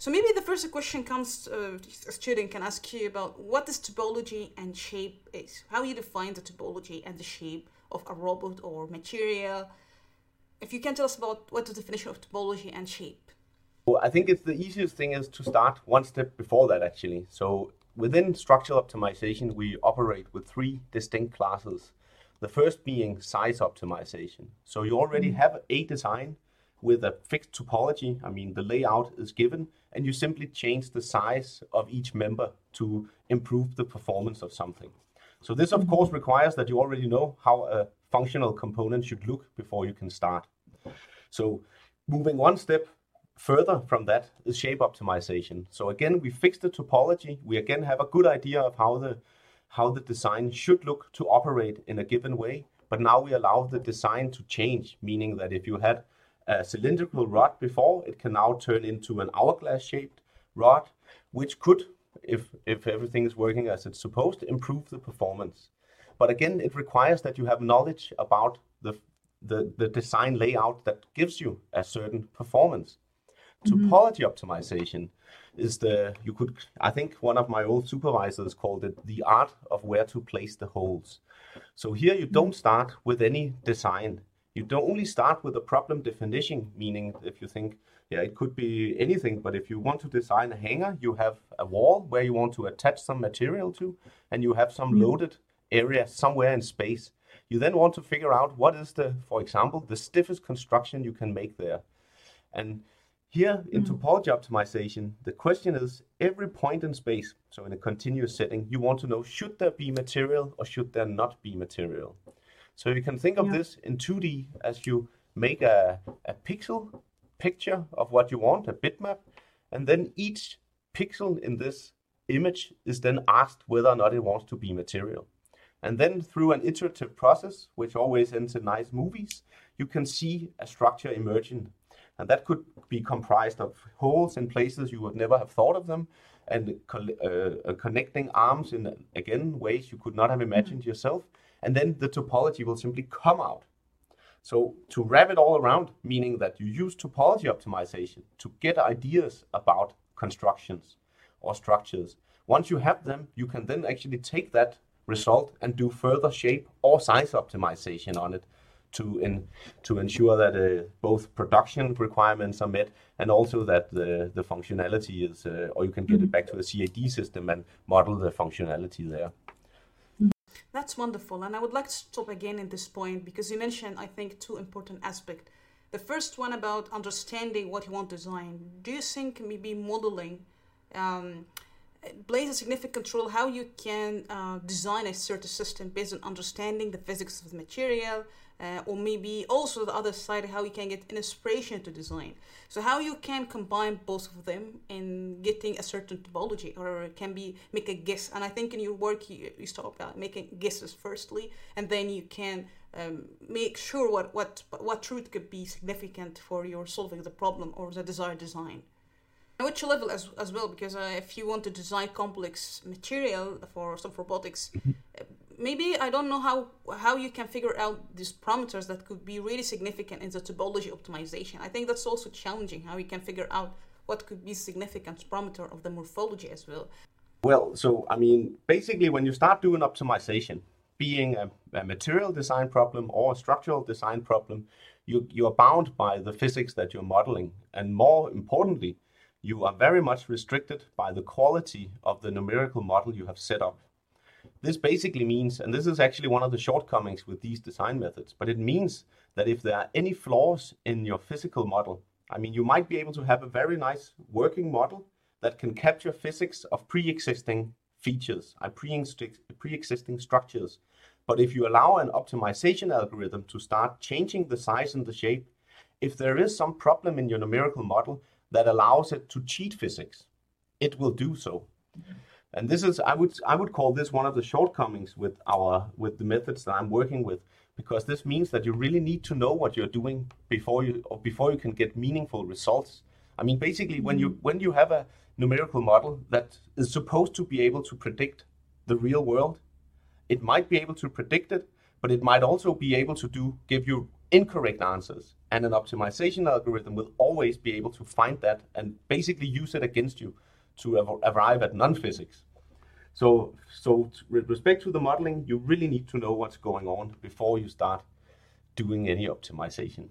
So maybe the first question comes, uh, a student can ask you about what is topology and shape is. How you define the topology and the shape of a robot or material. If you can tell us about what the definition of topology and shape. Well, I think it's the easiest thing is to start one step before that actually. So within structural optimization, we operate with three distinct classes. The first being size optimization. So you already mm-hmm. have a design with a fixed topology. I mean, the layout is given, and you simply change the size of each member to improve the performance of something. So this, of course, requires that you already know how a functional component should look before you can start. So moving one step further from that is shape optimization. So again, we fix the topology. We again have a good idea of how the how the design should look to operate in a given way. But now we allow the design to change, meaning that if you had a cylindrical rod before, it can now turn into an hourglass shaped rod, which could, if, if everything is working as it's supposed, improve the performance. But again, it requires that you have knowledge about the, the, the design layout that gives you a certain performance. Mm-hmm. Topology optimization is the, you could, I think one of my old supervisors called it the art of where to place the holes. So here you don't start with any design you don't only start with a problem definition, meaning if you think, yeah, it could be anything, but if you want to design a hanger, you have a wall where you want to attach some material to, and you have some mm. loaded area somewhere in space. You then want to figure out what is the, for example, the stiffest construction you can make there. And here in mm. topology optimization, the question is every point in space, so in a continuous setting, you want to know should there be material or should there not be material? So you can think of yeah. this in 2D as you make a, a pixel picture of what you want, a bitmap, and then each pixel in this image is then asked whether or not it wants to be material. And then through an iterative process, which always ends in nice movies, you can see a structure emerging. And that could be comprised of holes in places you would never have thought of them, and uh, connecting arms in, again, ways you could not have imagined yourself and then the topology will simply come out. So to wrap it all around, meaning that you use topology optimization to get ideas about constructions or structures. Once you have them, you can then actually take that result and do further shape or size optimization on it to in, to ensure that uh, both production requirements are met and also that the, the functionality is, uh, or you can get mm-hmm. it back to the CAD system and model the functionality there. That's wonderful. And I would like to stop again in this point because you mentioned, I think, two important aspects. The first one about understanding what you want to design. Do you think maybe modeling um, plays a significant role how you can uh, design a certain system based on understanding the physics of the material uh, or maybe also the other side how you can get inspiration to design. So how you can combine both of them in getting a certain topology or can be make a guess. And i think in your work you, you start about making guesses firstly and then you can um, make sure what, what what truth could be significant for your solving the problem or the desired design which level as, as well because uh, if you want to design complex material for some robotics mm-hmm. uh, maybe i don't know how how you can figure out these parameters that could be really significant in the topology optimization. I think that's also challenging how you can figure out what could be significant parameter of the morphology as well. Well so i mean basically when you start doing optimization being a, a material design problem or a structural design problem you, you're bound by the physics that you're modeling. And more importantly you are very much restricted by the quality of the numerical model you have set up. This basically means, and this is actually one of the shortcomings with these design methods, but it means that if there are any flaws in your physical model, I mean, you might be able to have a very nice working model that can capture physics of pre-existing features, uh, pre-existing structures. But if you allow an optimization algorithm to start changing the size and the shape, if there is some problem in your numerical model, that allows it to cheat physics, it will do so. And this is, I would, I would call this one of the shortcomings with our, with the methods that I'm working with, because this means that you really need to know what you're doing before you, or before you can get meaningful results. I mean, basically, when you, when you have a numerical model that is supposed to be able to predict the real world, it might be able to predict it, but it might also be able to do, give you incorrect answers. And an optimization algorithm will always be able to find that and basically use it against you to arrive at non-physics. So, so with respect to the modeling, you really need to know what's going on before you start doing any optimization.